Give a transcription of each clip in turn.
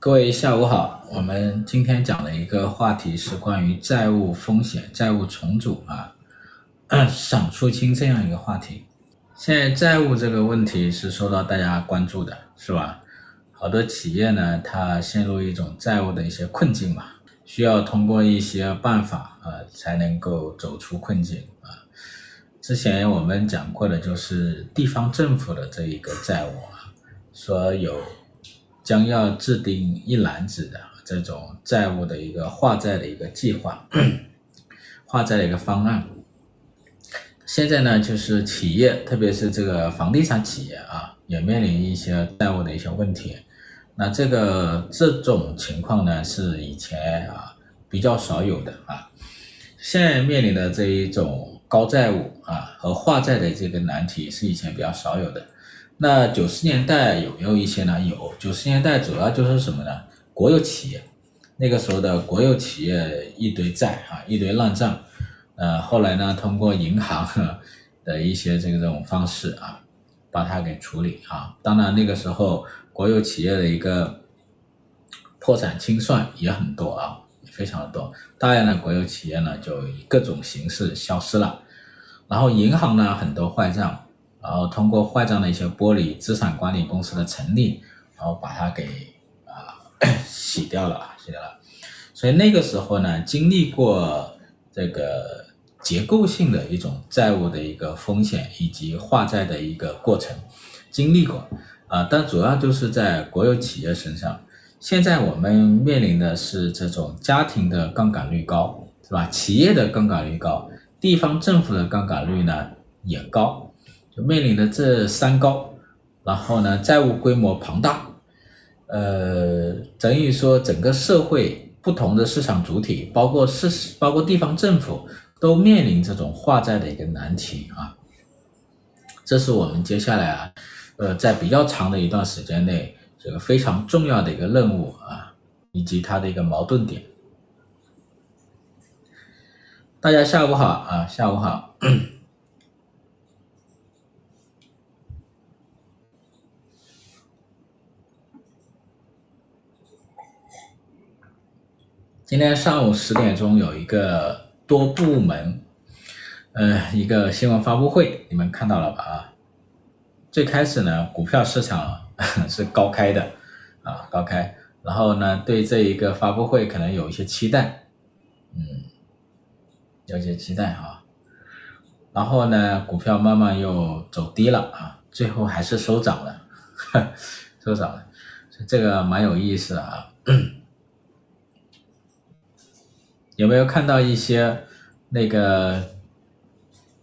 各位下午好，我们今天讲的一个话题是关于债务风险、债务重组啊，想出清这样一个话题。现在债务这个问题是受到大家关注的，是吧？好多企业呢，它陷入一种债务的一些困境嘛，需要通过一些办法啊，才能够走出困境啊。之前我们讲过的就是地方政府的这一个债务啊，说有。将要制定一篮子的这种债务的一个化债的一个计划，化债的一个方案。现在呢，就是企业，特别是这个房地产企业啊，也面临一些债务的一些问题。那这个这种情况呢，是以前啊比较少有的啊。现在面临的这一种高债务啊和化债的这个难题，是以前比较少有的。那九十年代有没有一些呢？有，九十年代主要就是什么呢？国有企业，那个时候的国有企业一堆债啊，一堆烂账，呃，后来呢，通过银行 的一些这个这种方式啊，把它给处理啊。当然那个时候国有企业的一个破产清算也很多啊，非常的多，大量的国有企业呢就以各种形式消失了，然后银行呢很多坏账。然后通过坏账的一些剥离，资产管理公司的成立，然后把它给啊洗掉了，洗掉了。所以那个时候呢，经历过这个结构性的一种债务的一个风险以及化债的一个过程，经历过啊，但主要就是在国有企业身上。现在我们面临的是这种家庭的杠杆率高，是吧？企业的杠杆率高，地方政府的杠杆率呢也高。面临的这三高，然后呢，债务规模庞大，呃，等于说整个社会不同的市场主体，包括市，包括地方政府，都面临这种化债的一个难题啊。这是我们接下来啊，呃，在比较长的一段时间内，这个非常重要的一个任务啊，以及它的一个矛盾点。大家下午好啊，下午好。今天上午十点钟有一个多部门，呃，一个新闻发布会，你们看到了吧？啊，最开始呢，股票市场 是高开的，啊，高开，然后呢，对这一个发布会可能有一些期待，嗯，有些期待啊，然后呢，股票慢慢又走低了啊，最后还是收涨了，收涨了，这个蛮有意思啊。有没有看到一些那个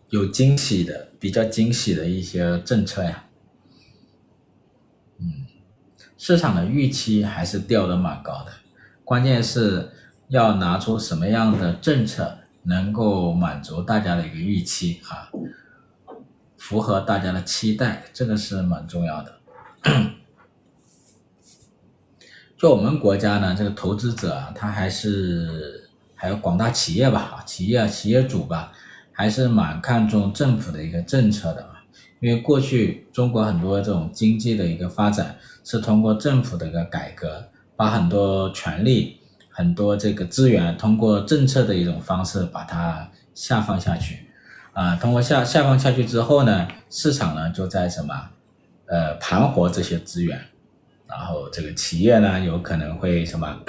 有惊喜的、比较惊喜的一些政策呀？嗯，市场的预期还是调的蛮高的，关键是要拿出什么样的政策能够满足大家的一个预期啊，符合大家的期待，这个是蛮重要的。就我们国家呢，这个投资者啊，他还是。还有广大企业吧，企业企业主吧，还是蛮看重政府的一个政策的啊。因为过去中国很多这种经济的一个发展是通过政府的一个改革，把很多权力、很多这个资源通过政策的一种方式把它下放下去，啊，通过下下放下去之后呢，市场呢就在什么，呃，盘活这些资源，然后这个企业呢有可能会什么。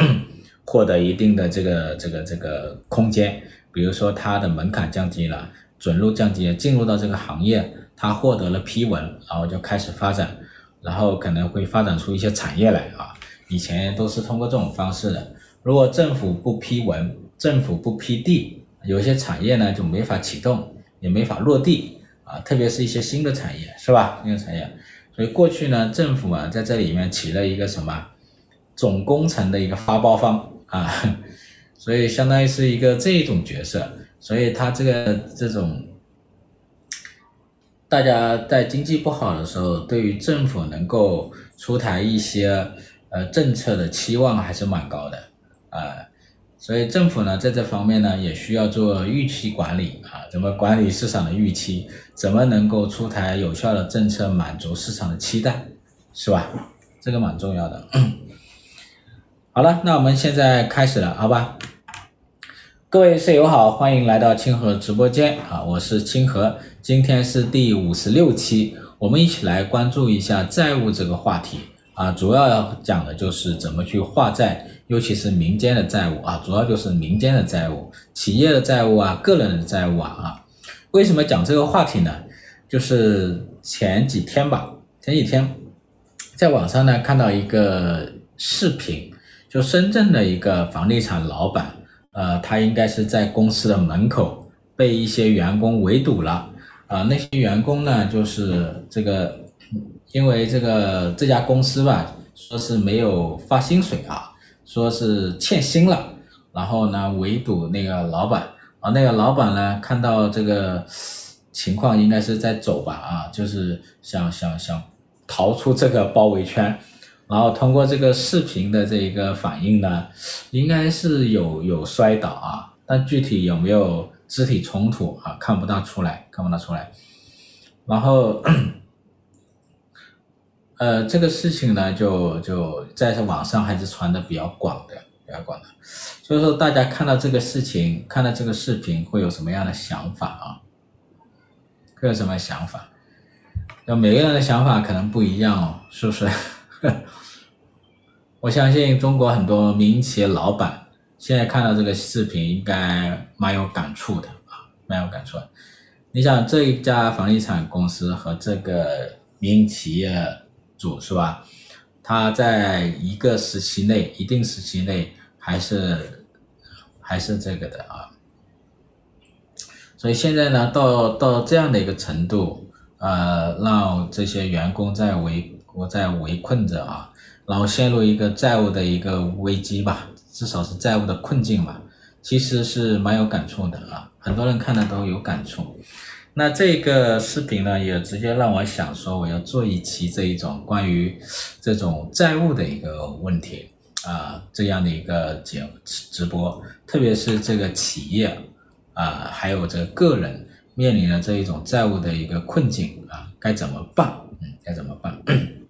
获得一定的这个这个这个空间，比如说它的门槛降低了，准入降低了，进入到这个行业，它获得了批文，然后就开始发展，然后可能会发展出一些产业来啊。以前都是通过这种方式的，如果政府不批文，政府不批地，有些产业呢就没法启动，也没法落地啊，特别是一些新的产业，是吧？新的产业，所以过去呢，政府啊在这里面起了一个什么总工程的一个发包方。啊，所以相当于是一个这一种角色，所以他这个这种，大家在经济不好的时候，对于政府能够出台一些呃政策的期望还是蛮高的啊，所以政府呢在这方面呢也需要做预期管理啊，怎么管理市场的预期，怎么能够出台有效的政策满足市场的期待，是吧？这个蛮重要的。好了，那我们现在开始了，好吧？各位室友好，欢迎来到清河直播间啊，我是清河，今天是第五十六期，我们一起来关注一下债务这个话题啊，主要要讲的就是怎么去化债，尤其是民间的债务啊，主要就是民间的债务、企业的债务啊、个人的债务啊啊。为什么讲这个话题呢？就是前几天吧，前几天在网上呢看到一个视频。就深圳的一个房地产老板，呃，他应该是在公司的门口被一些员工围堵了，啊、那些员工呢，就是这个，因为这个这家公司吧，说是没有发薪水啊，说是欠薪了，然后呢围堵那个老板，啊，那个老板呢看到这个情况应该是在走吧，啊，就是想想想逃出这个包围圈。然后通过这个视频的这一个反应呢，应该是有有摔倒啊，但具体有没有肢体冲突啊，看不大出来，看不大出来。然后，呃，这个事情呢，就就在网上还是传的比较广的，比较广的。所以说，大家看到这个事情，看到这个视频，会有什么样的想法啊？会有什么想法？那每个人的想法可能不一样哦，是不是？我相信中国很多民营企业老板现在看到这个视频，应该蛮有感触的啊，蛮有感触。你想这一家房地产公司和这个民营企业主是吧？他在一个时期内，一定时期内还是还是这个的啊。所以现在呢，到到这样的一个程度，呃，让这些员工在围。我在围困着啊，然后陷入一个债务的一个危机吧，至少是债务的困境吧，其实是蛮有感触的啊，很多人看了都有感触。那这个视频呢，也直接让我想说，我要做一期这一种关于这种债务的一个问题啊，这样的一个节直播，特别是这个企业啊，还有这个个人面临的这一种债务的一个困境啊，该怎么办？嗯，该怎么办？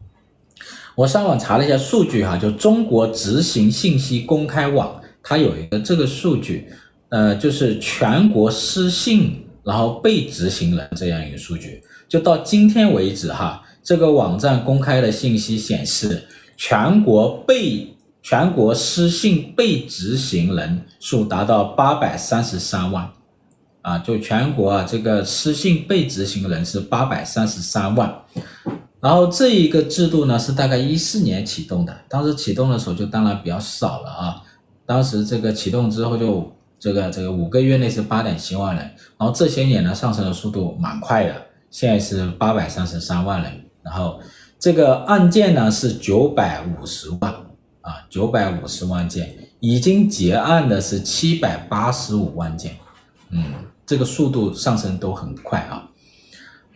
我上网查了一下数据哈，就中国执行信息公开网，它有一个这个数据，呃，就是全国失信然后被执行人这样一个数据，就到今天为止哈，这个网站公开的信息显示，全国被全国失信被执行人数达到八百三十三万，啊，就全国啊这个失信被执行人是八百三十三万。然后这一个制度呢，是大概一四年启动的，当时启动的时候就当然比较少了啊。当时这个启动之后就这个这个五个月内是八点七万人，然后这些年呢上升的速度蛮快的，现在是八百三十三万人。然后这个案件呢是九百五十万啊，九百五十万件，已经结案的是七百八十五万件，嗯，这个速度上升都很快啊。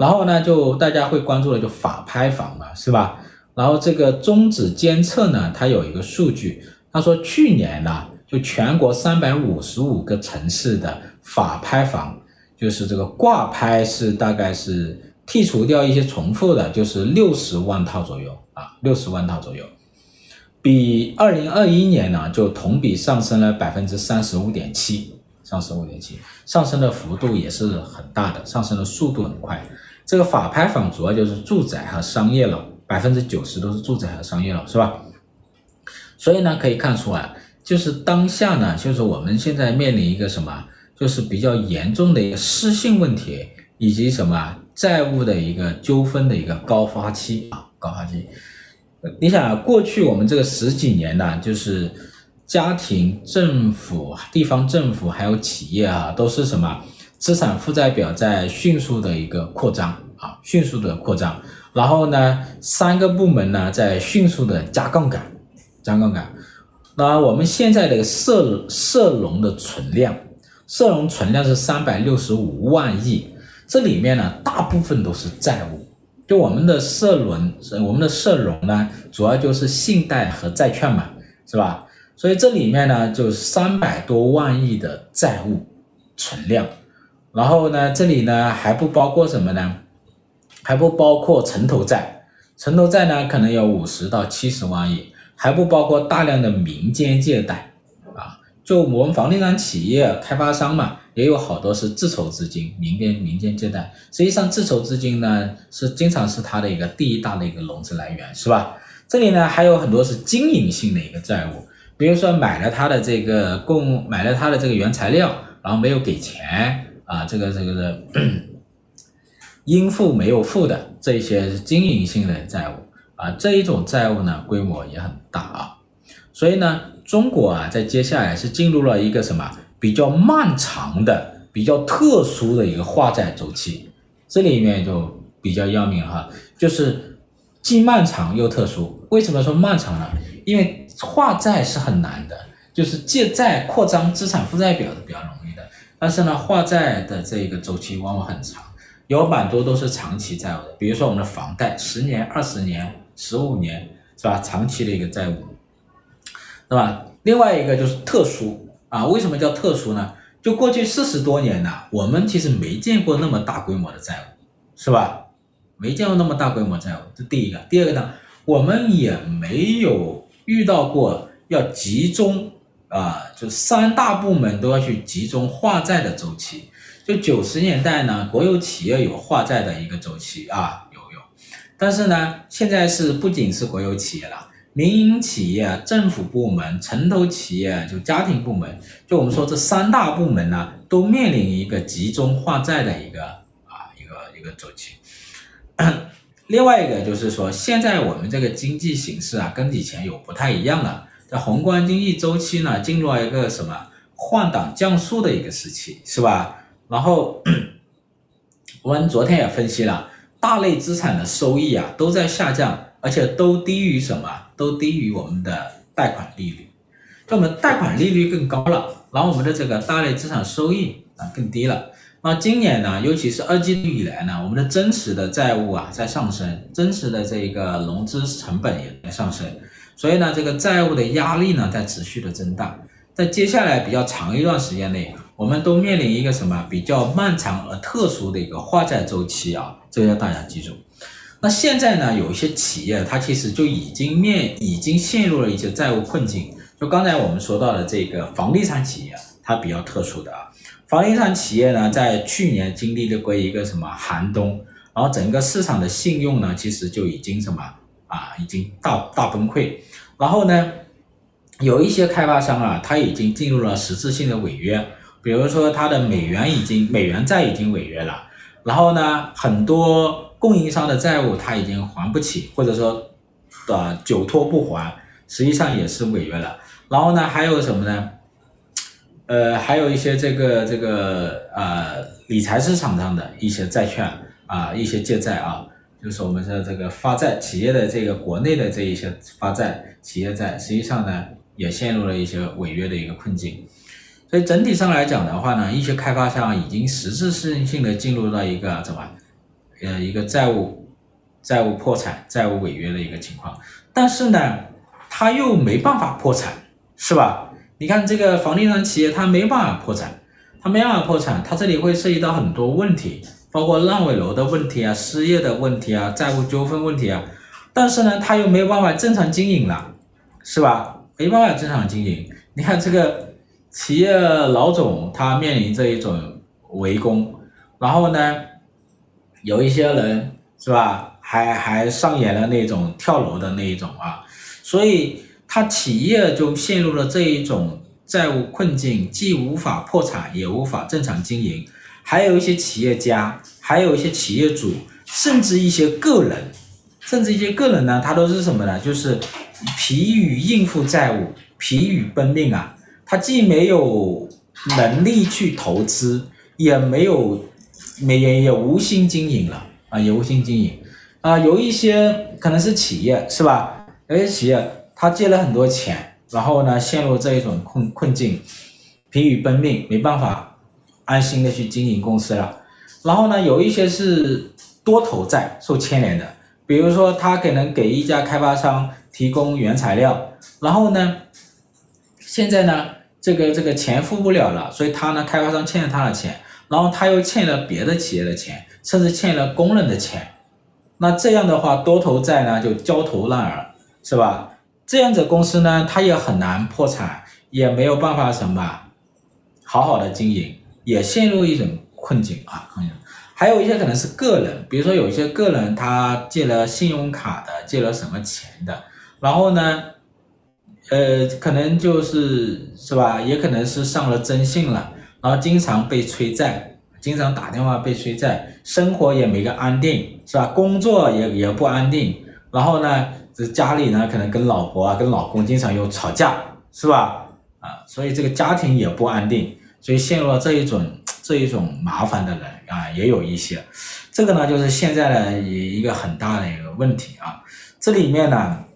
然后呢，就大家会关注的就法拍房嘛，是吧？然后这个中指监测呢，它有一个数据，他说去年呢，就全国三百五十五个城市的法拍房，就是这个挂拍是大概是剔除掉一些重复的，就是六十万套左右啊，六十万套左右，比二零二一年呢就同比上升了百分之三十五点七，上升五点七，上升的幅度也是很大的，上升的速度很快。这个法拍房主要就是住宅和商业楼，百分之九十都是住宅和商业楼，是吧？所以呢，可以看出啊，就是当下呢，就是我们现在面临一个什么，就是比较严重的一个失信问题，以及什么债务的一个纠纷的一个高发期啊，高发期。你想，过去我们这个十几年呢，就是家庭、政府、地方政府还有企业啊，都是什么？资产负债表在迅速的一个扩张啊，迅速的扩张，然后呢，三个部门呢在迅速的加杠杆，加杠杆。那我们现在的社社融的存量，社融存量是三百六十五万亿，这里面呢大部分都是债务。就我们的社融，我们的社融呢，主要就是信贷和债券嘛，是吧？所以这里面呢就三百多万亿的债务存量。然后呢，这里呢还不包括什么呢？还不包括城投债，城投债呢可能有五十到七十万亿，还不包括大量的民间借贷啊。就我们房地产企业开发商嘛，也有好多是自筹资金，民间民间借贷。实际上，自筹资金呢是经常是它的一个第一大的一个融资来源，是吧？这里呢还有很多是经营性的一个债务，比如说买了他的这个供，买了他的这个原材料，然后没有给钱啊，这个这个的应付没有付的这些经营性的债务啊，这一种债务呢规模也很大啊，所以呢，中国啊在接下来是进入了一个什么比较漫长的、比较特殊的一个化债周期，这里面就比较要命哈，就是。既漫长又特殊，为什么说漫长呢？因为化债是很难的，就是借债扩张资产负债表的比较容易，但是呢，化债的这个周期往往很长，有蛮多都是长期债务的，比如说我们的房贷，十年、二十年、十五年，是吧？长期的一个债务，对吧？另外一个就是特殊啊，为什么叫特殊呢？就过去四十多年呢，我们其实没见过那么大规模的债务，是吧？没见过那么大规模债务，这第一个。第二个呢，我们也没有遇到过要集中啊，就三大部门都要去集中化债的周期。就九十年代呢，国有企业有化债的一个周期啊，有有。但是呢，现在是不仅是国有企业了，民营企业、政府部门、城投企业，就家庭部门，就我们说这三大部门呢，都面临一个集中化债的一个啊一个一个周期。另外一个就是说，现在我们这个经济形势啊，跟以前有不太一样了。在宏观经济周期呢，进入了一个什么换挡降速的一个时期，是吧？然后我们昨天也分析了，大类资产的收益啊都在下降，而且都低于什么？都低于我们的贷款利率。就我们贷款利率更高了，然后我们的这个大类资产收益啊更低了。那今年呢，尤其是二季度以来呢，我们的真实的债务啊在上升，真实的这个融资成本也在上升，所以呢，这个债务的压力呢在持续的增大。在接下来比较长一段时间内，我们都面临一个什么比较漫长而特殊的一个化债周期啊，这个要大家记住。那现在呢，有一些企业它其实就已经面已经陷入了一些债务困境，就刚才我们说到的这个房地产企业，它比较特殊的啊。房地产企业呢，在去年经历了过一个什么寒冬，然后整个市场的信用呢，其实就已经什么啊，已经大大崩溃。然后呢，有一些开发商啊，他已经进入了实质性的违约，比如说他的美元已经美元债已经违约了，然后呢，很多供应商的债务他已经还不起，或者说的久拖不还，实际上也是违约了。然后呢，还有什么呢？呃，还有一些这个这个呃理财市场上的一些债券啊，一些借债啊，就是我们说这个发债企业的这个国内的这一些发债企业债，实际上呢也陷入了一些违约的一个困境。所以整体上来讲的话呢，一些开发商已经实质性性的进入到一个怎么呃一个债务债务破产、债务违约的一个情况，但是呢，他又没办法破产，是吧？你看这个房地产企业，它没办法破产，它没办法破产，它这里会涉及到很多问题，包括烂尾楼的问题啊、失业的问题啊、债务纠纷问题啊。但是呢，他又没有办法正常经营了，是吧？没办法正常经营。你看这个企业老总，他面临这一种围攻，然后呢，有一些人是吧，还还上演了那种跳楼的那一种啊，所以。他企业就陷入了这一种债务困境，既无法破产，也无法正常经营。还有一些企业家，还有一些企业主，甚至一些个人，甚至一些个人呢，他都是什么呢？就是疲于应付债务，疲于奔命啊！他既没有能力去投资，也没有，没也也无心经营了啊，也无心经营啊。有一些可能是企业，是吧？有些企业。他借了很多钱，然后呢，陷入这一种困困境，疲于奔命，没办法安心的去经营公司了。然后呢，有一些是多头债受牵连的，比如说他可能给一家开发商提供原材料，然后呢，现在呢，这个这个钱付不了了，所以他呢，开发商欠了他的钱，然后他又欠了别的企业的钱，甚至欠了工人的钱，那这样的话，多头债呢就焦头烂额，是吧？这样子公司呢，它也很难破产，也没有办法什么好好的经营，也陷入一种困境啊。还有一些可能是个人，比如说有一些个人他借了信用卡的，借了什么钱的，然后呢，呃，可能就是是吧，也可能是上了征信了，然后经常被催债，经常打电话被催债，生活也没个安定，是吧？工作也也不安定，然后呢，这家里呢可能跟老婆啊、跟老公经常有吵架，是吧？啊，所以这个家庭也不安定，所以陷入了这一种 这一种麻烦的人啊，也有一些，这个呢就是现在的一一个很大的一个问题啊，这里面呢。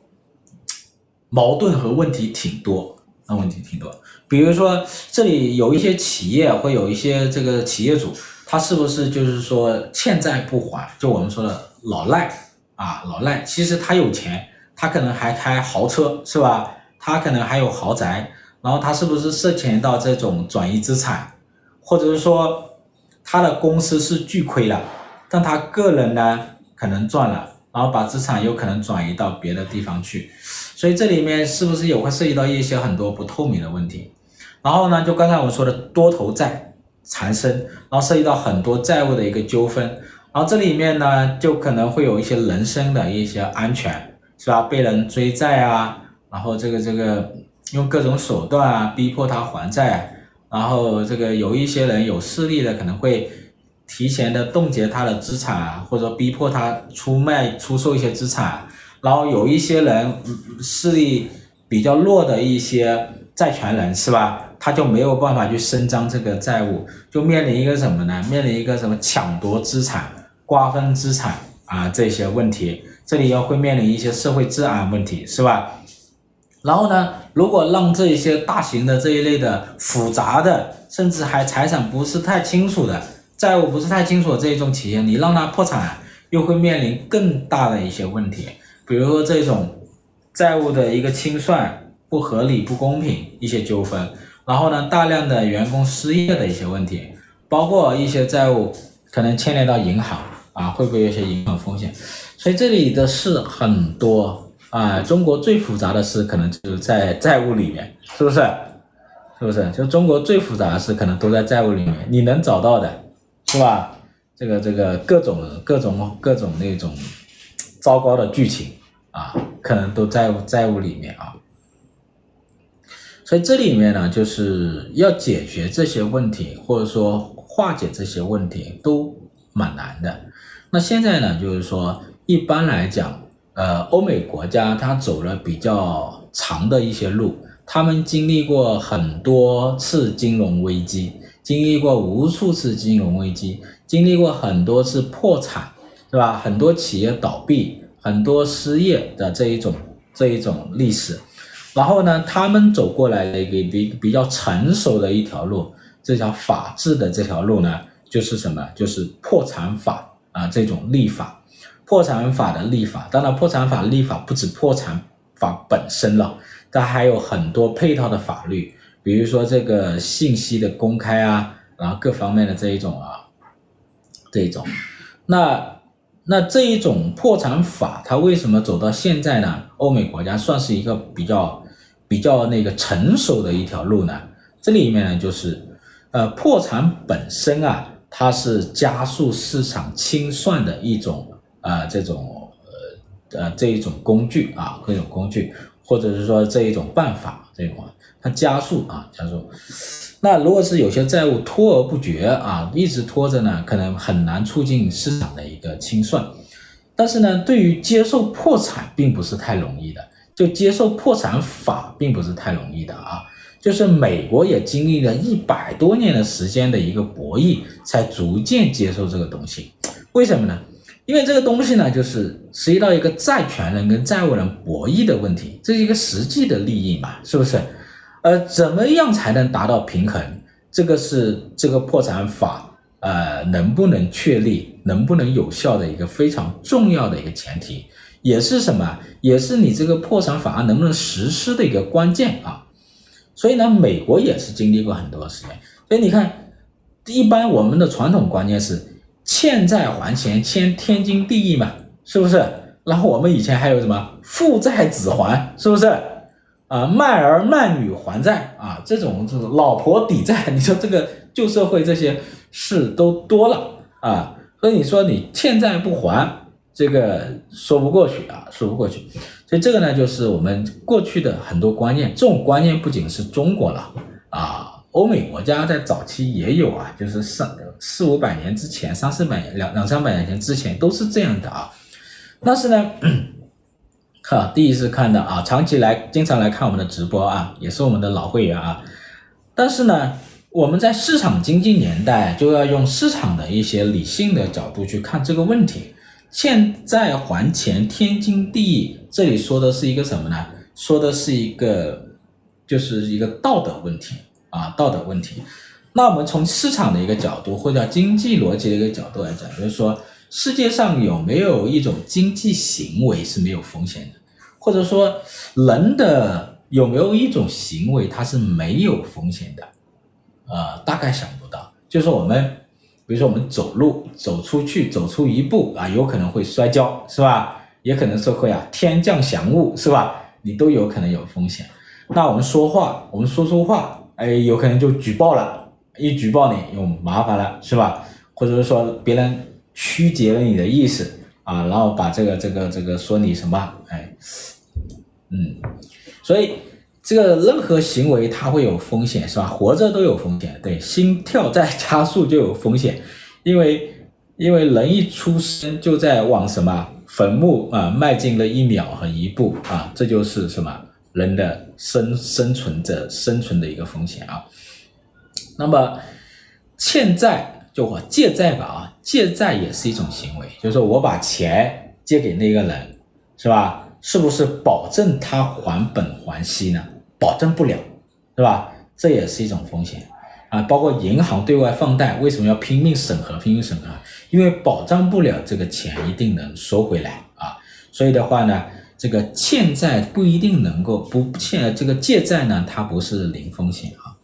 矛盾和问题挺多，那问题挺多。比如说，这里有一些企业会有一些这个企业主，他是不是就是说欠债不还？就我们说的老赖啊，老赖。其实他有钱，他可能还开豪车，是吧？他可能还有豪宅，然后他是不是涉嫌到这种转移资产，或者是说他的公司是巨亏了，但他个人呢可能赚了，然后把资产有可能转移到别的地方去。所以这里面是不是也会涉及到一些很多不透明的问题？然后呢，就刚才我说的多头债缠身，然后涉及到很多债务的一个纠纷，然后这里面呢，就可能会有一些人身的一些安全，是吧？被人追债啊，然后这个这个用各种手段啊逼迫他还债，然后这个有一些人有势力的可能会提前的冻结他的资产，或者逼迫他出卖出售一些资产。然后有一些人势力比较弱的一些债权人是吧？他就没有办法去伸张这个债务，就面临一个什么呢？面临一个什么抢夺资产、瓜分资产啊这些问题。这里要会面临一些社会治安问题是吧？然后呢，如果让这一些大型的这一类的复杂的，甚至还财产不是太清楚的债务不是太清楚的这一种企业，你让它破产，又会面临更大的一些问题。比如说这种债务的一个清算不合理、不公平一些纠纷，然后呢，大量的员工失业的一些问题，包括一些债务可能牵连到银行啊，会不会有些银行风险？所以这里的事很多啊，中国最复杂的事可能就是在债务里面，是不是？是不是？就中国最复杂的事可能都在债务里面，你能找到的，是吧？这个这个各种各种各种那种。糟糕的剧情啊，可能都在债务里面啊，所以这里面呢，就是要解决这些问题，或者说化解这些问题，都蛮难的。那现在呢，就是说一般来讲，呃，欧美国家它走了比较长的一些路，他们经历过很多次金融危机，经历过无数次金融危机，经历过很多次破产。是吧？很多企业倒闭，很多失业的这一种这一种历史，然后呢，他们走过来的一个比比较成熟的一条路，这条法治的这条路呢，就是什么？就是破产法啊，这种立法，破产法的立法。当然，破产法立法不止破产法本身了，它还有很多配套的法律，比如说这个信息的公开啊，然后各方面的这一种啊，这一种，那。那这一种破产法，它为什么走到现在呢？欧美国家算是一个比较比较那个成熟的一条路呢。这里面呢，就是呃，破产本身啊，它是加速市场清算的一种啊、这种呃呃这一种工具啊，各种工具，或者是说这一种办法，这种它加速啊，加速。那如果是有些债务拖而不决啊，一直拖着呢，可能很难促进市场的一个清算。但是呢，对于接受破产并不是太容易的，就接受破产法并不是太容易的啊。就是美国也经历了一百多年的时间的一个博弈，才逐渐接受这个东西。为什么呢？因为这个东西呢，就是涉及到一个债权人跟债务人博弈的问题，这是一个实际的利益嘛，是不是？呃，怎么样才能达到平衡？这个是这个破产法呃能不能确立、能不能有效的一个非常重要的一个前提，也是什么？也是你这个破产法案能不能实施的一个关键啊。所以呢，美国也是经历过很多时间。所以你看，一般我们的传统观念是欠债还钱，欠天经地义嘛，是不是？然后我们以前还有什么父债子还，是不是？啊，卖儿卖女还债啊，这种这种老婆抵债，你说这个旧社会这些事都多了啊，所以你说你欠债不还，这个说不过去啊，说不过去。所以这个呢，就是我们过去的很多观念，这种观念不仅是中国了啊，欧美国家在早期也有啊，就是上四五百年之前，三四百两两三百年前之前都是这样的啊，但是呢。哈，第一次看的啊，长期来经常来看我们的直播啊，也是我们的老会员啊。但是呢，我们在市场经济年代就要用市场的一些理性的角度去看这个问题。欠债还钱天经地义，这里说的是一个什么呢？说的是一个就是一个道德问题啊，道德问题。那我们从市场的一个角度或者经济逻辑的一个角度来讲，就是说。世界上有没有一种经济行为是没有风险的？或者说，人的有没有一种行为它是没有风险的？呃，大概想不到。就是我们，比如说我们走路走出去，走出一步啊，有可能会摔跤，是吧？也可能是会啊天降祥物，是吧？你都有可能有风险。那我们说话，我们说说话，哎，有可能就举报了，一举报你有麻烦了，是吧？或者是说别人。曲解了你的意思啊，然后把这个这个这个说你什么？哎，嗯，所以这个任何行为它会有风险，是吧？活着都有风险，对，心跳在加速就有风险，因为因为人一出生就在往什么坟墓啊迈进了一秒和一步啊，这就是什么人的生生存着生存的一个风险啊。那么欠债。就我借债吧啊，借债也是一种行为，就是说我把钱借给那个人，是吧？是不是保证他还本还息呢？保证不了，是吧？这也是一种风险啊。包括银行对外放贷，为什么要拼命审核？拼命审核，因为保障不了这个钱一定能收回来啊。所以的话呢，这个欠债不一定能够不欠，这个借债呢，它不是零风险啊。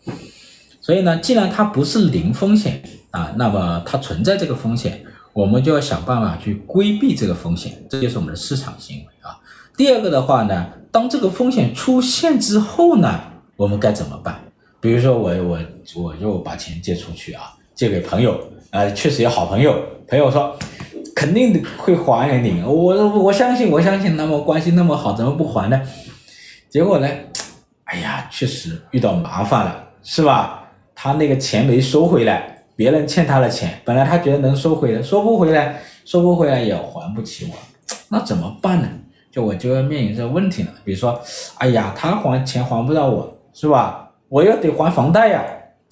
所以呢，既然它不是零风险。啊，那么它存在这个风险，我们就要想办法去规避这个风险，这就是我们的市场行为啊。第二个的话呢，当这个风险出现之后呢，我们该怎么办？比如说我我我就把钱借出去啊，借给朋友啊，确实有好朋友，朋友说肯定会还给你，我我相信我相信，那么关系那么好，怎么不还呢？结果呢，哎呀，确实遇到麻烦了，是吧？他那个钱没收回来。别人欠他的钱，本来他觉得能收回来，收不回来，收不回来也还不起我，那怎么办呢？就我就要面临这问题了。比如说，哎呀，他还钱还不到我，是吧？我又得还房贷呀，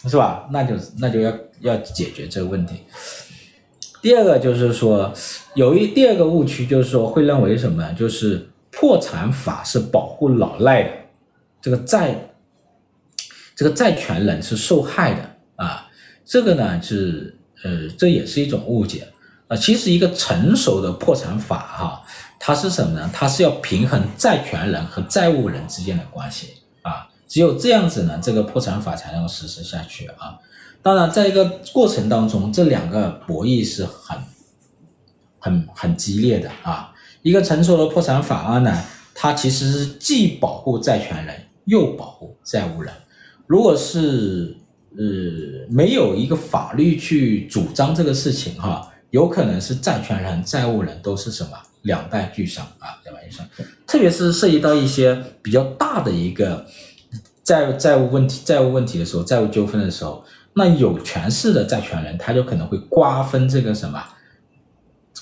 是吧？那就那就要要解决这个问题。第二个就是说，有一第二个误区就是说会认为什么？就是破产法是保护老赖的，这个债，这个债权人是受害的啊。这个呢是呃，这也是一种误解啊。其实一个成熟的破产法哈，它是什么呢？它是要平衡债权人和债务人之间的关系啊。只有这样子呢，这个破产法才能够实施下去啊。当然，在一个过程当中，这两个博弈是很很很激烈的啊。一个成熟的破产法案呢，它其实是既保护债权人又保护债务人。如果是呃，没有一个法律去主张这个事情哈，有可能是债权人、债务人都是什么两败俱伤啊，两败俱伤。特别是涉及到一些比较大的一个债债务问题、债务问题的时候，债务纠纷的时候，那有权势的债权人他就可能会瓜分这个什么，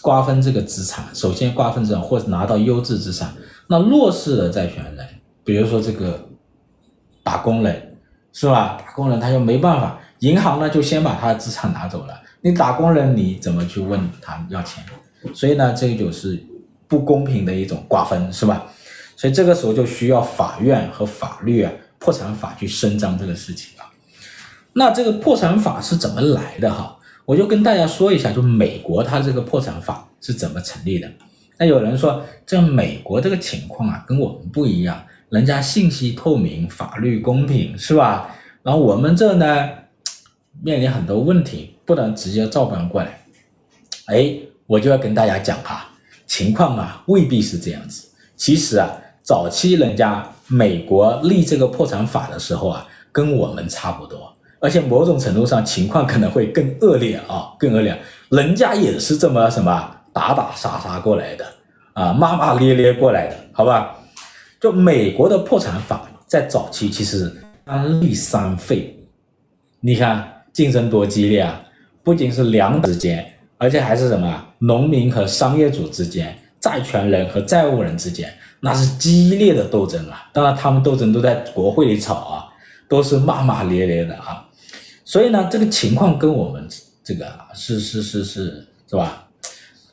瓜分这个资产。首先瓜分资产，或者拿到优质资产。那弱势的债权人，比如说这个打工人。是吧？打工人他就没办法，银行呢就先把他的资产拿走了。你打工人你怎么去问他要钱？所以呢，这个就是不公平的一种瓜分，是吧？所以这个时候就需要法院和法律啊，破产法去伸张这个事情。那这个破产法是怎么来的哈？我就跟大家说一下，就美国它这个破产法是怎么成立的。那有人说，这美国这个情况啊，跟我们不一样。人家信息透明，法律公平，是吧？然后我们这呢，面临很多问题，不能直接照搬过来。哎，我就要跟大家讲哈，情况啊未必是这样子。其实啊，早期人家美国立这个破产法的时候啊，跟我们差不多，而且某种程度上情况可能会更恶劣啊，更恶劣。人家也是这么什么打打杀杀过来的啊，骂骂咧咧过来的，好吧？就美国的破产法在早期其实三利三废，你看竞争多激烈啊！不仅是两者之间，而且还是什么农民和商业主之间，债权人和债务人之间，那是激烈的斗争啊！当然，他们斗争都在国会里吵啊，都是骂骂咧咧的啊。所以呢，这个情况跟我们这个是是是是是吧？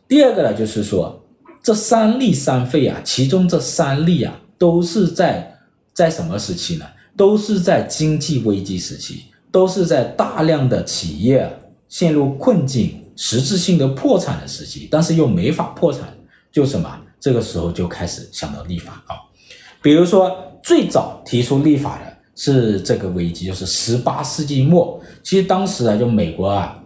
第二个呢，就是说这三利三废啊，其中这三利啊，都是在在什么时期呢？都是在经济危机时期，都是在大量的企业。陷入困境、实质性的破产的时期，但是又没法破产，就什么？这个时候就开始想到立法啊。比如说，最早提出立法的是这个危机，就是十八世纪末。其实当时啊，就美国啊，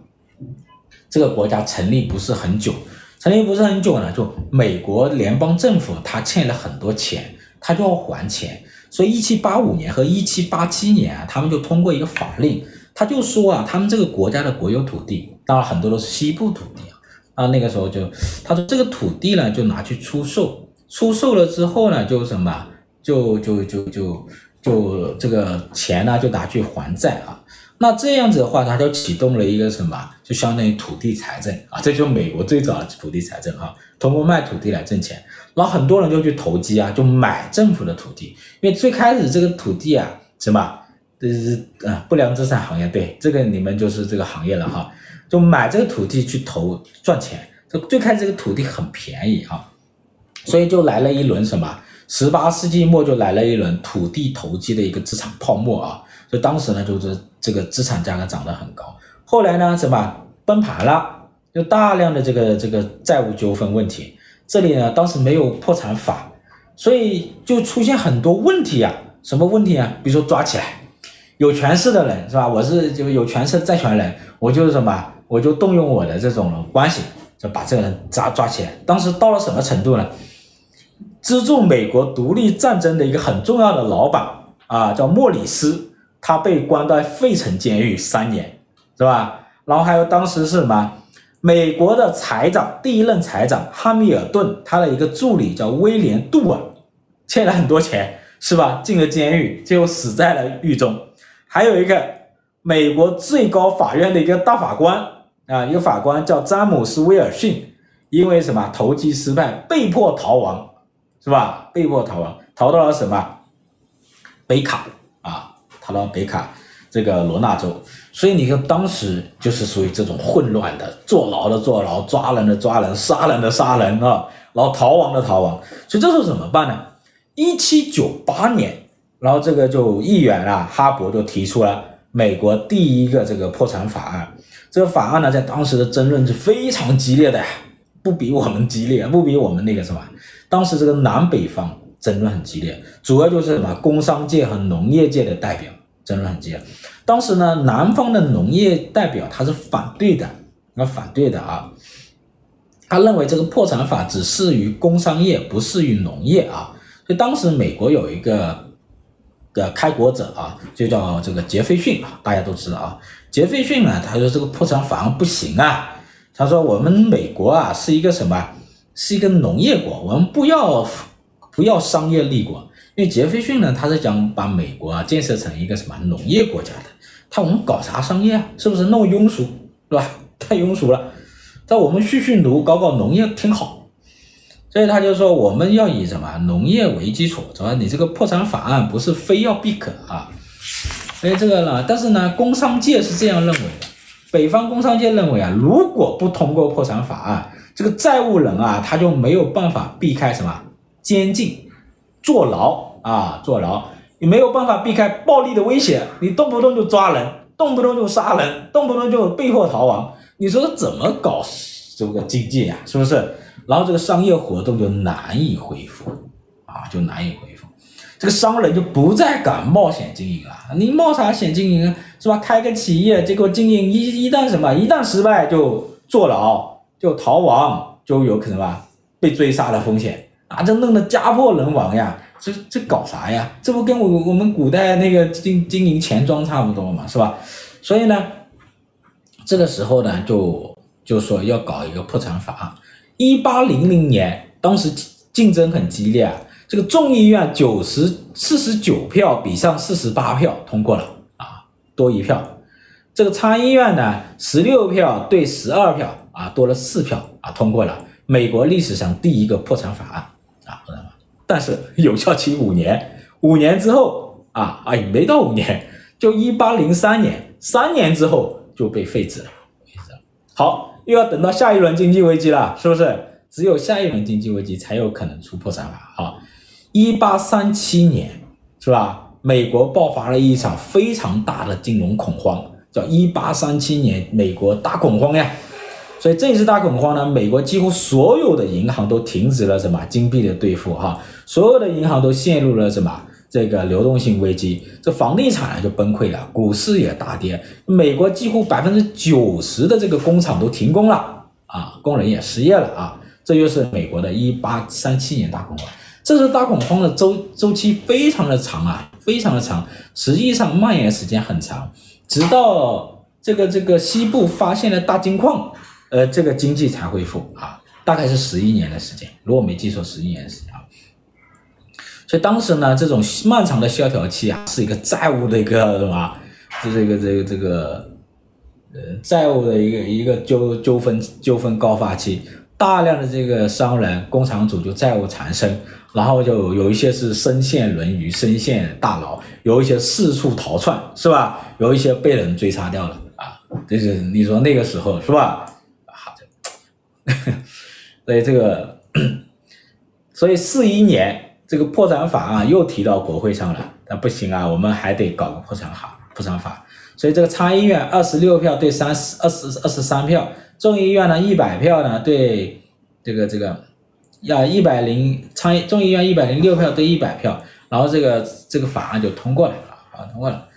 这个国家成立不是很久，成立不是很久呢，就美国联邦政府他欠了很多钱，他就要还钱，所以一七八五年和一七八七年啊，他们就通过一个法令。他就说啊，他们这个国家的国有土地，当然很多都是西部土地啊。啊，那个时候就他说这个土地呢，就拿去出售，出售了之后呢，就什么，就就就就就这个钱呢，就拿去还债啊。那这样子的话，他就启动了一个什么，就相当于土地财政啊。这就是美国最早的土地财政啊，通过卖土地来挣钱。然后很多人就去投机啊，就买政府的土地，因为最开始这个土地啊，什么？这是啊，不良资产行业，对，这个你们就是这个行业了哈，就买这个土地去投赚钱。这最开始这个土地很便宜啊，所以就来了一轮什么？十八世纪末就来了一轮土地投机的一个资产泡沫啊，所以当时呢就是这个资产价格涨得很高。后来呢什么崩盘了，就大量的这个这个债务纠纷问题。这里呢当时没有破产法，所以就出现很多问题啊，什么问题啊？比如说抓起来。有权势的人是吧？我是就有权势的债权人，我就是什么？我就动用我的这种关系，就把这个人抓抓起来。当时到了什么程度呢？资助美国独立战争的一个很重要的老板啊，叫莫里斯，他被关在费城监狱三年，是吧？然后还有当时是什么？美国的财长，第一任财长汉密尔顿，他的一个助理叫威廉杜尔，欠了很多钱，是吧？进了监狱，最后死在了狱中。还有一个美国最高法院的一个大法官啊，一个法官叫詹姆斯·威尔逊，因为什么投机失败被迫逃亡，是吧？被迫逃亡，逃到了什么北卡啊？逃到北卡这个罗纳州，所以你看当时就是属于这种混乱的，坐牢的坐牢，抓人的抓人，杀人的杀人啊，然后逃亡的逃亡，所以这时候怎么办呢？一七九八年。然后这个就议员啊，哈伯就提出了美国第一个这个破产法案。这个法案呢，在当时的争论是非常激烈的，不比我们激烈，不比我们那个什么。当时这个南北方争论很激烈，主要就是什么工商界和农业界的代表争论很激烈。当时呢，南方的农业代表他是反对的，那反对的啊，他认为这个破产法只适于工商业，不适于农业啊。所以当时美国有一个。的开国者啊，就叫这个杰斐逊啊，大家都知道啊。杰斐逊呢，他说这个破产法不行啊。他说我们美国啊是一个什么？是一个农业国，我们不要不要商业立国。因为杰斐逊呢，他是想把美国啊建设成一个什么农业国家的。他我们搞啥商业啊？是不是那么庸俗，是吧？太庸俗了。在我们蓄蓄奴，搞搞农业挺好。所以他就说，我们要以什么农业为基础，是吧？你这个破产法案不是非要必可啊。所以这个呢，但是呢，工商界是这样认为的。北方工商界认为啊，如果不通过破产法案，这个债务人啊，他就没有办法避开什么监禁、坐牢啊，坐牢，你没有办法避开暴力的威胁，你动不动就抓人，动不动就杀人，动不动就被迫逃亡，你说怎么搞这个经济啊？是不是？然后这个商业活动就难以恢复，啊，就难以恢复，这个商人就不再敢冒险经营了。你冒啥险经营啊？是吧？开个企业，结果经营一一旦什么，一旦失败就坐牢，就逃亡，就有可能吧？被追杀的风险啊，这弄得家破人亡呀！这这搞啥呀？这不跟我我们古代那个经经营钱庄差不多嘛，是吧？所以呢，这个时候呢，就就说要搞一个破产法。一八零零年，当时竞争很激烈啊，这个众议院九十四十九票比上四十八票通过了啊，多一票。这个参议院呢，十六票对十二票啊，多了四票啊，通过了美国历史上第一个破产法案啊，破产法。但是 有效期五年，五年之后啊，哎，没到五年，就一八零三年，三年之后就被废止了。废止了好，又要等到下一轮经济危机了，是不是？只有下一轮经济危机才有可能出破产法。啊，一八三七年是吧？美国爆发了一场非常大的金融恐慌。叫一八三七年，美国大恐慌呀，所以这一次大恐慌呢，美国几乎所有的银行都停止了什么金币的兑付哈，所有的银行都陷入了什么这个流动性危机，这房地产就崩溃了，股市也大跌，美国几乎百分之九十的这个工厂都停工了啊，工人也失业了啊，这就是美国的一八三七年大恐慌，这次大恐慌的周周期非常的长啊，非常的长，实际上蔓延时间很长。直到这个这个西部发现了大金矿，呃，这个经济才恢复啊，大概是十一年的时间，如果没记错，十一年的时间啊。所以当时呢，这种漫长的萧条期啊，是一个债务的一个什么，是这个这个这个，呃，债务的一个一个纠纠纷纠纷高发期，大量的这个商人、工厂主就债务缠身。然后就有一些是身陷囹圄、身陷大牢，有一些四处逃窜，是吧？有一些被人追杀掉了啊！这是你说那个时候是吧？所以这个，所以四一年这个破产法案又提到国会上了，那不行啊，我们还得搞个破产法，破产法。所以这个参议院二十六票对三十二十二十三票，众议院呢一百票呢对这个这个。要一百零参议众议院一百零六票对一百票，然后这个这个法案就通过了啊，通过了。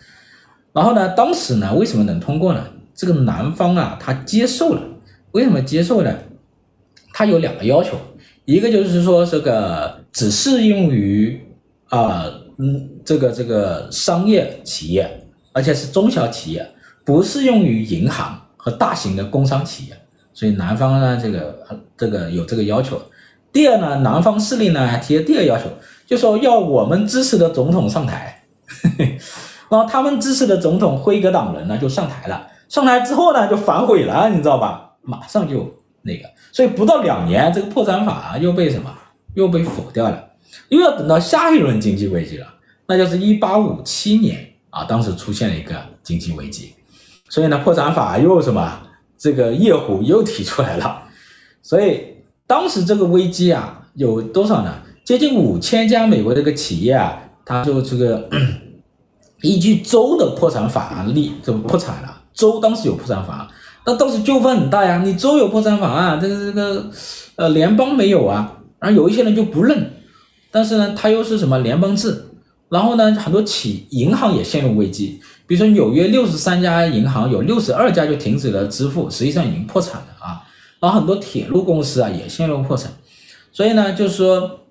然后呢，当时呢，为什么能通过呢？这个南方啊，他接受了。为什么接受呢？他有两个要求，一个就是说这个只适用于啊，嗯，这个这个商业企业，而且是中小企业，不适用于银行和大型的工商企业。所以南方呢，这个这个有这个要求。第二呢，南方势力呢提了第二要求，就说要我们支持的总统上台，然后他们支持的总统辉格党人呢就上台了，上台之后呢就反悔了，你知道吧？马上就那个，所以不到两年，这个破产法又被什么？又被否掉了，又要等到下一轮经济危机了，那就是一八五七年啊，当时出现了一个经济危机，所以呢，破产法又什么？这个夜壶又提出来了，所以。当时这个危机啊，有多少呢？接近五千家美国这个企业啊，它就这个 依据州的破产法案立就破产了。州当时有破产法，那当时纠纷很大呀。你州有破产法案，这个这个呃联邦没有啊。然后有一些人就不认，但是呢，他又是什么联邦制？然后呢，很多企银行也陷入危机。比如说纽约六十三家银行，有六十二家就停止了支付，实际上已经破产了啊。然后很多铁路公司啊也陷入破产，所以呢，就是说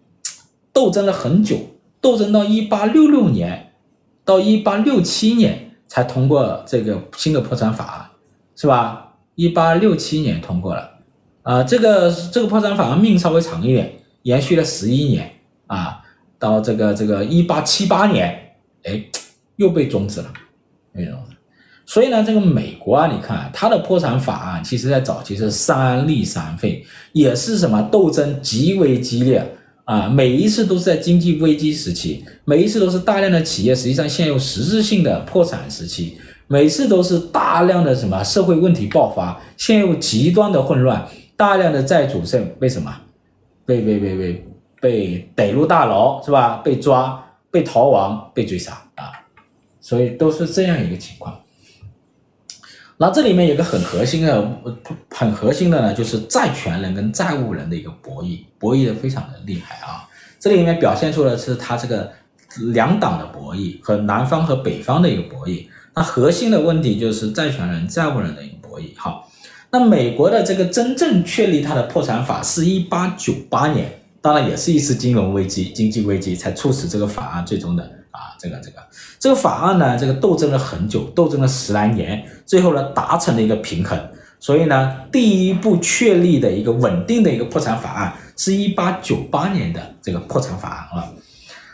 斗争了很久，斗争到一八六六年到一八六七年才通过这个新的破产法案，是吧？一八六七年通过了，啊、这个这个破产法案命稍微长一点，延续了十一年啊，到这个这个一八七八年，哎，又被终止了，没有。所以呢，这个美国啊，你看它的破产法案，其实在早期是三立三废，也是什么斗争极为激烈啊。每一次都是在经济危机时期，每一次都是大量的企业实际上陷入实质性的破产时期，每次都是大量的什么社会问题爆发，陷入极端的混乱，大量的债主是为什么被被被被被逮入大牢是吧？被抓、被逃亡、被追杀啊，所以都是这样一个情况。那这里面有个很核心的、很核心的呢，就是债权人跟债务人的一个博弈，博弈的非常的厉害啊。这里面表现出的是他这个两党的博弈和南方和北方的一个博弈。那核心的问题就是债权人、债务人的一个博弈。好，那美国的这个真正确立它的破产法是一八九八年，当然也是一次金融危机、经济危机才促使这个法案最终的啊，这个这个这个法案呢，这个斗争了很久，斗争了十来年，最后呢达成了一个平衡。所以呢，第一步确立的一个稳定的一个破产法案是一八九八年的这个破产法案啊。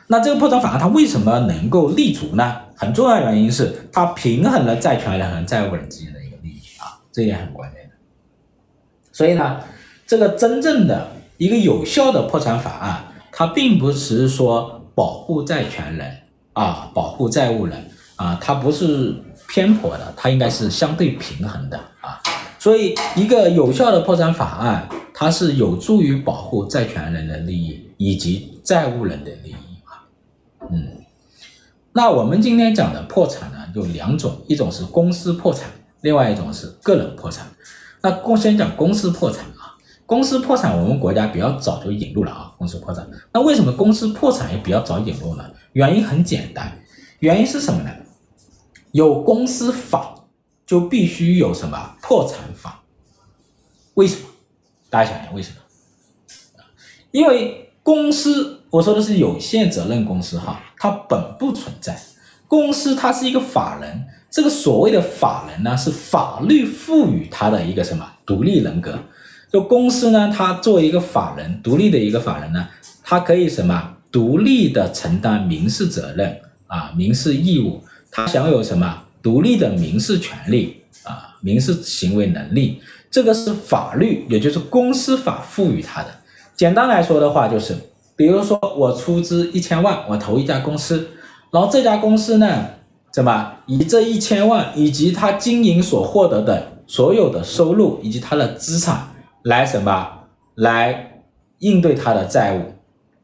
那这个破产法案它为什么能够立足呢？很重要的原因是它平衡了债权人和债务人之间的一个利益啊，这也很关键的。所以呢，这个真正的一个有效的破产法案，它并不是说保护债权人啊，保护债务人啊，它不是偏颇的，它应该是相对平衡的啊。所以，一个有效的破产法案，它是有助于保护债权人的利益以及债务人的利益。嗯，那我们今天讲的破产呢，有两种，一种是公司破产，另外一种是个人破产。那公先讲公司破产啊，公司破产我们国家比较早就引入了啊，公司破产。那为什么公司破产也比较早引入呢？原因很简单，原因是什么呢？有公司法就必须有什么破产法？为什么？大家想想为什么？因为公司。我说的是有限责任公司哈，它本不存在。公司它是一个法人，这个所谓的法人呢，是法律赋予它的一个什么独立人格。就公司呢，它作为一个法人，独立的一个法人呢，它可以什么独立的承担民事责任啊，民事义务，它享有什么独立的民事权利啊，民事行为能力。这个是法律，也就是公司法赋予它的。简单来说的话，就是。比如说，我出资一千万，我投一家公司，然后这家公司呢，怎么以这一千万以及他经营所获得的所有的收入以及他的资产来什么来应对他的债务，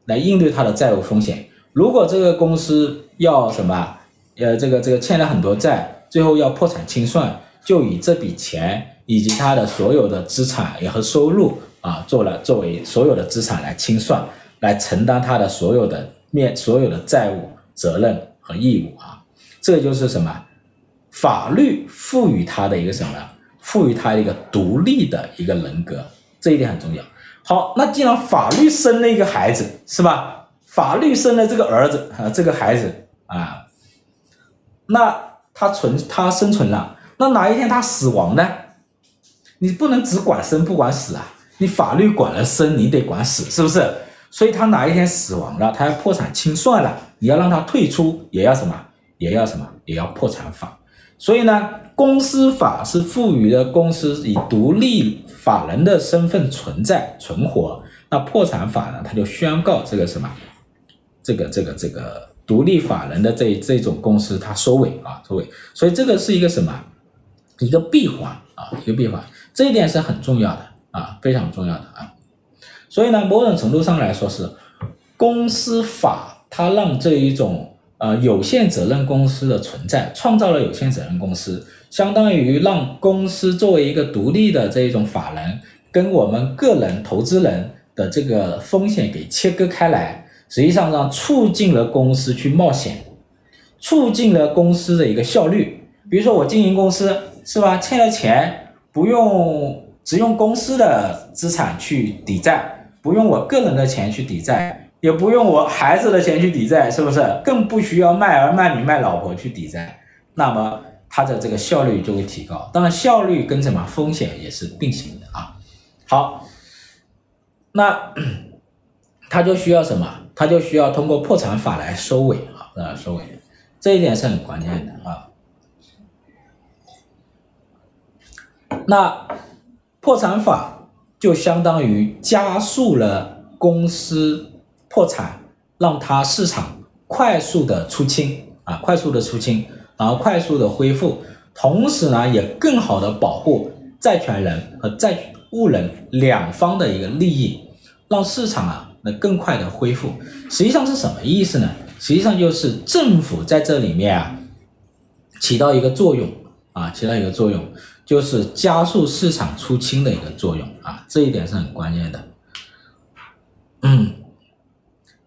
来应对他的债务风险。如果这个公司要什么，呃，这个这个欠了很多债，最后要破产清算，就以这笔钱以及他的所有的资产也和收入啊，做了作为所有的资产来清算。来承担他的所有的面所有的债务责任和义务啊，这就是什么？法律赋予他的一个什么？赋予他一个独立的一个人格，这一点很重要。好，那既然法律生了一个孩子，是吧？法律生了这个儿子啊，这个孩子啊，那他存他生存了，那哪一天他死亡呢？你不能只管生不管死啊，你法律管了生，你得管死，是不是？所以他哪一天死亡了，他要破产清算了，你要让他退出，也要什么？也要什么？也要破产法。所以呢，公司法是赋予了公司以独立法人的身份存在存活。那破产法呢，他就宣告这个什么？这个这个这个独立法人的这这种公司他收尾啊，收尾。所以这个是一个什么？一个闭环啊，一个闭环。这一点是很重要的啊，非常重要的啊。所以呢，某种程度上来说是公司法，它让这一种呃有限责任公司的存在，创造了有限责任公司，相当于让公司作为一个独立的这一种法人，跟我们个人投资人的这个风险给切割开来，实际上让促进了公司去冒险，促进了公司的一个效率。比如说我经营公司是吧，欠了钱不用只用公司的资产去抵债。不用我个人的钱去抵债，也不用我孩子的钱去抵债，是不是？更不需要卖儿卖女卖老婆去抵债，那么它的这个效率就会提高。当然，效率跟什么风险也是并行的啊。好，那 它就需要什么？它就需要通过破产法来收尾啊，来收尾，这一点是很关键的啊。那破产法。就相当于加速了公司破产，让它市场快速的出清啊，快速的出清，然后快速的恢复，同时呢，也更好的保护债权人和债务人两方的一个利益，让市场啊能更快的恢复。实际上是什么意思呢？实际上就是政府在这里面啊起到一个作用啊，起到一个作用。就是加速市场出清的一个作用啊，这一点是很关键的。嗯，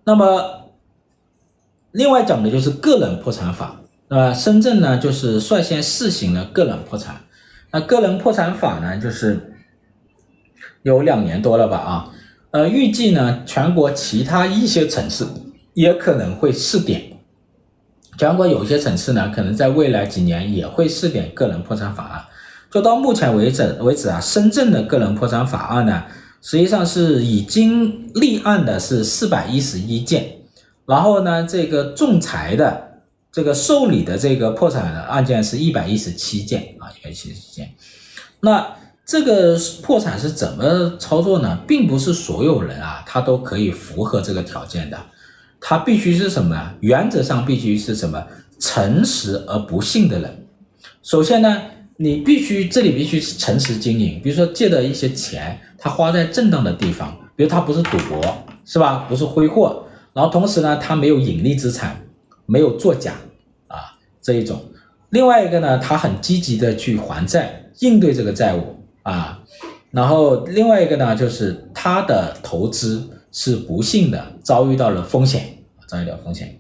那么另外讲的就是个人破产法，那深圳呢就是率先试行了个人破产。那个人破产法呢，就是有两年多了吧啊，呃，预计呢，全国其他一些城市也可能会试点，全国有些城市呢，可能在未来几年也会试点个人破产法案。就到目前为止为止啊，深圳的个人破产法案呢，实际上是已经立案的是四百一十一件，然后呢，这个仲裁的。这个受理的这个破产的案件是一百一十七件啊，一百一十七件。那这个破产是怎么操作呢？并不是所有人啊，他都可以符合这个条件的。他必须是什么呢？原则上必须是什么？诚实而不信的人。首先呢，你必须这里必须诚实经营。比如说借的一些钱，他花在正当的地方，比如他不是赌博，是吧？不是挥霍，然后同时呢，他没有隐匿资产。没有作假啊，这一种，另外一个呢，他很积极的去还债，应对这个债务啊，然后另外一个呢，就是他的投资是不幸的，遭遇到了风险，遭遇到风险。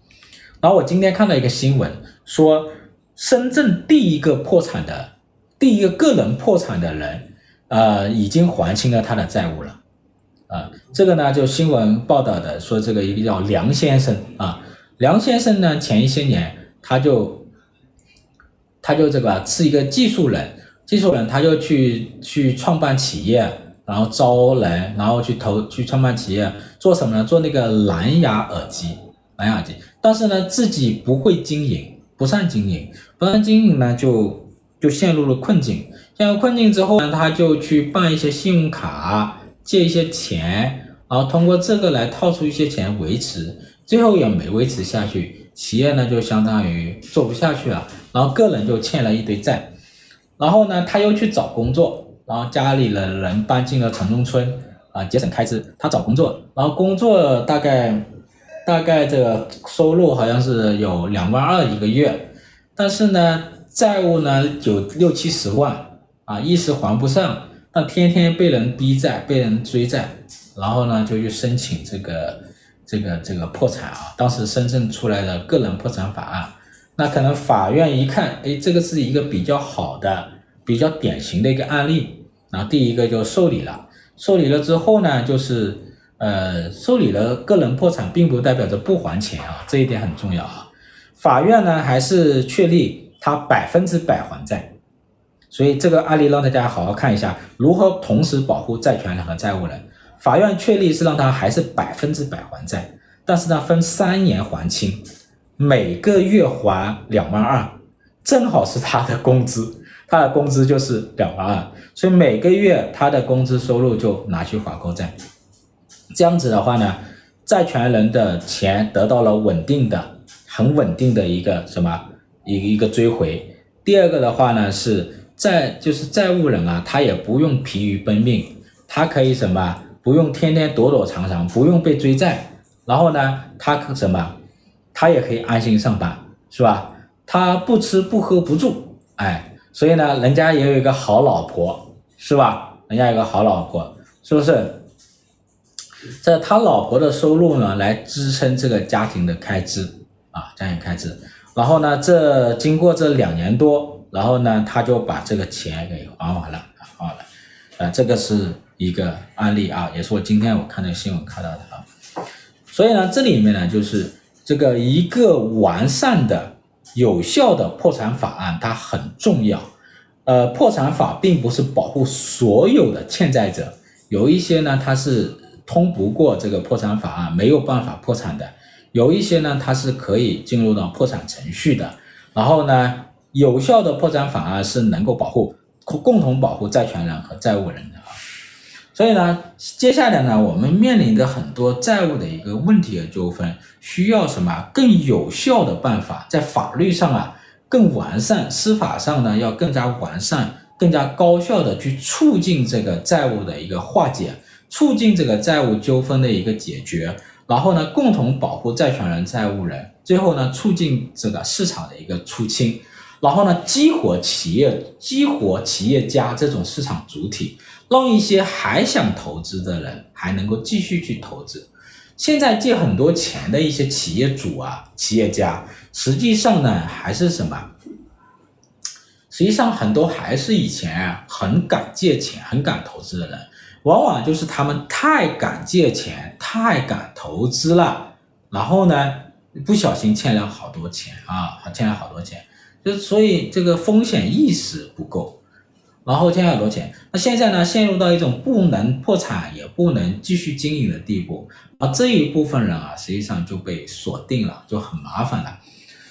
然后我今天看到一个新闻，说深圳第一个破产的，第一个个人破产的人，呃，已经还清了他的债务了，啊，这个呢，就新闻报道的说，这个一个叫梁先生啊。梁先生呢，前一些年他就他就这个是一个技术人，技术人他就去去创办企业，然后招人，然后去投去创办企业，做什么呢？做那个蓝牙耳机，蓝牙耳机。但是呢，自己不会经营，不善经营，不善经营呢，就就陷入了困境。陷入困境之后呢，他就去办一些信用卡，借一些钱，然后通过这个来套出一些钱维持。最后也没维持下去，企业呢就相当于做不下去了，然后个人就欠了一堆债，然后呢他又去找工作，然后家里的人搬进了城中村啊，节省开支。他找工作，然后工作大概大概这个收入好像是有两万二一个月，但是呢债务呢有六七十万啊，一时还不上，那天天被人逼债，被人追债，然后呢就去申请这个。这个这个破产啊，当时深圳出来的个人破产法案，那可能法院一看，哎，这个是一个比较好的、比较典型的一个案例，然后第一个就受理了。受理了之后呢，就是呃，受理了个人破产，并不代表着不还钱啊，这一点很重要啊。法院呢，还是确立他百分之百还债，所以这个案例让大家好好看一下，如何同时保护债权人和债务人。法院确立是让他还是百分之百还债，但是呢，分三年还清，每个月还两万二，正好是他的工资，他的工资就是两万二，所以每个月他的工资收入就拿去还购债，这样子的话呢，债权人的钱得到了稳定的、很稳定的一个什么一个一个追回。第二个的话呢，是债就是债务人啊，他也不用疲于奔命，他可以什么？不用天天躲躲藏藏，不用被追债，然后呢，他什么，他也可以安心上班，是吧？他不吃不喝不住，哎，所以呢，人家也有一个好老婆，是吧？人家有个好老婆，是不是？这他老婆的收入呢，来支撑这个家庭的开支啊，家庭开支。然后呢，这经过这两年多，然后呢，他就把这个钱给还完了，还完了，啊，这个是。一个案例啊，也是我今天我看的新闻看到的啊，所以呢，这里面呢就是这个一个完善的、有效的破产法案，它很重要。呃，破产法并不是保护所有的欠债者，有一些呢它是通不过这个破产法案，没有办法破产的；有一些呢它是可以进入到破产程序的。然后呢，有效的破产法案是能够保护共同保护债权人和债务人的啊。所以呢，接下来呢，我们面临着很多债务的一个问题和纠纷，需要什么更有效的办法，在法律上啊更完善，司法上呢要更加完善，更加高效的去促进这个债务的一个化解，促进这个债务纠纷的一个解决，然后呢，共同保护债权人、债务人，最后呢，促进这个市场的一个出清，然后呢，激活企业、激活企业家这种市场主体。让一些还想投资的人还能够继续去投资。现在借很多钱的一些企业主啊、企业家，实际上呢还是什么？实际上很多还是以前啊很敢借钱、很敢投资的人，往往就是他们太敢借钱、太敢投资了，然后呢不小心欠了好多钱啊，欠了好多钱，就所以这个风险意识不够。然后欠了很多钱，那现在呢，陷入到一种不能破产也不能继续经营的地步，而这一部分人啊，实际上就被锁定了，就很麻烦了。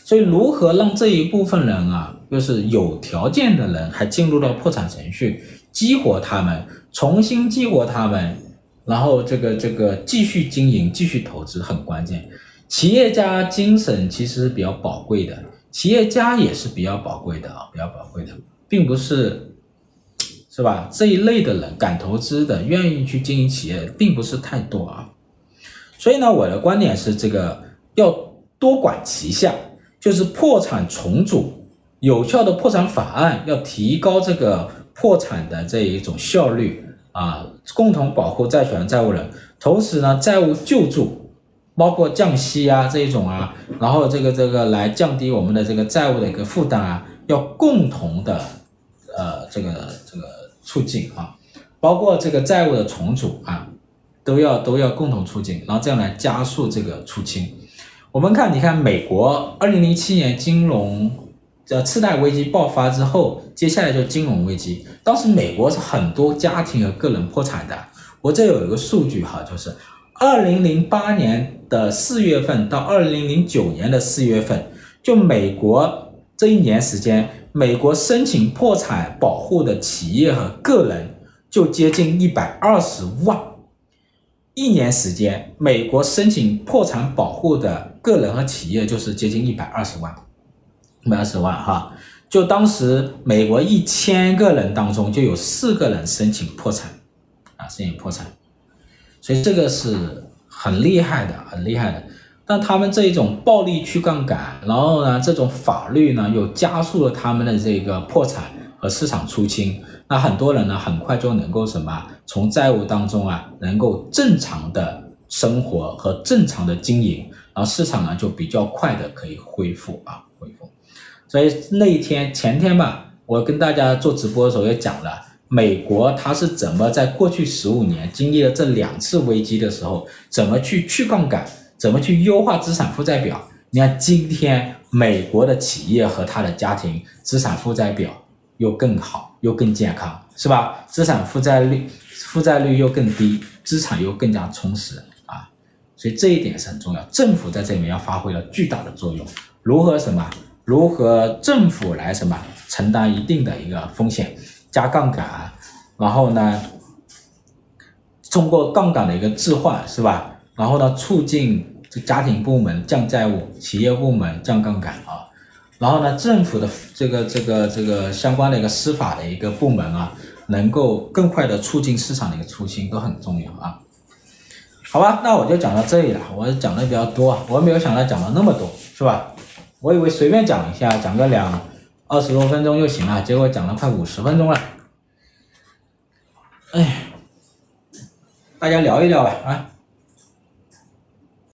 所以，如何让这一部分人啊，就是有条件的人，还进入到破产程序，激活他们，重新激活他们，然后这个这个继续经营、继续投资很关键。企业家精神其实比较宝贵的，企业家也是比较宝贵的啊，比较宝贵的，并不是。是吧？这一类的人敢投资的，愿意去经营企业，并不是太多啊。所以呢，我的观点是，这个要多管齐下，就是破产重组，有效的破产法案，要提高这个破产的这一种效率啊，共同保护债权债务人。同时呢，债务救助，包括降息啊这一种啊，然后这个这个来降低我们的这个债务的一个负担啊，要共同的呃这个这个。促进啊，包括这个债务的重组啊，都要都要共同促进，然后这样来加速这个出清。我们看，你看美国二零零七年金融的次贷危机爆发之后，接下来就金融危机。当时美国是很多家庭和个人破产的。我这有一个数据哈，就是二零零八年的四月份到二零零九年的四月份，就美国这一年时间。美国申请破产保护的企业和个人就接近一百二十万，一年时间，美国申请破产保护的个人和企业就是接近一百二十万，一百二十万哈，就当时美国一千个人当中就有四个人申请破产，啊，申请破产，所以这个是很厉害的，很厉害的。但他们这一种暴力去杠杆，然后呢，这种法律呢又加速了他们的这个破产和市场出清。那很多人呢很快就能够什么，从债务当中啊能够正常的生活和正常的经营，然后市场呢就比较快的可以恢复啊恢复。所以那一天前天吧，我跟大家做直播的时候也讲了，美国它是怎么在过去十五年经历了这两次危机的时候，怎么去去杠杆。怎么去优化资产负债表？你看今天美国的企业和他的家庭资产负债表又更好，又更健康，是吧？资产负债率负债率又更低，资产又更加充实啊！所以这一点是很重要。政府在这里面要发挥了巨大的作用。如何什么？如何政府来什么承担一定的一个风险，加杠杆，然后呢，通过杠杆的一个置换，是吧？然后呢，促进这家庭部门降债务，企业部门降杠杆啊。然后呢，政府的这个这个这个相关的一个司法的一个部门啊，能够更快的促进市场的一个出清都很重要啊。好吧，那我就讲到这里了。我讲的比较多，我没有想到讲了那么多，是吧？我以为随便讲一下，讲个两二十多分钟就行了，结果讲了快五十分钟了。哎，大家聊一聊吧，啊。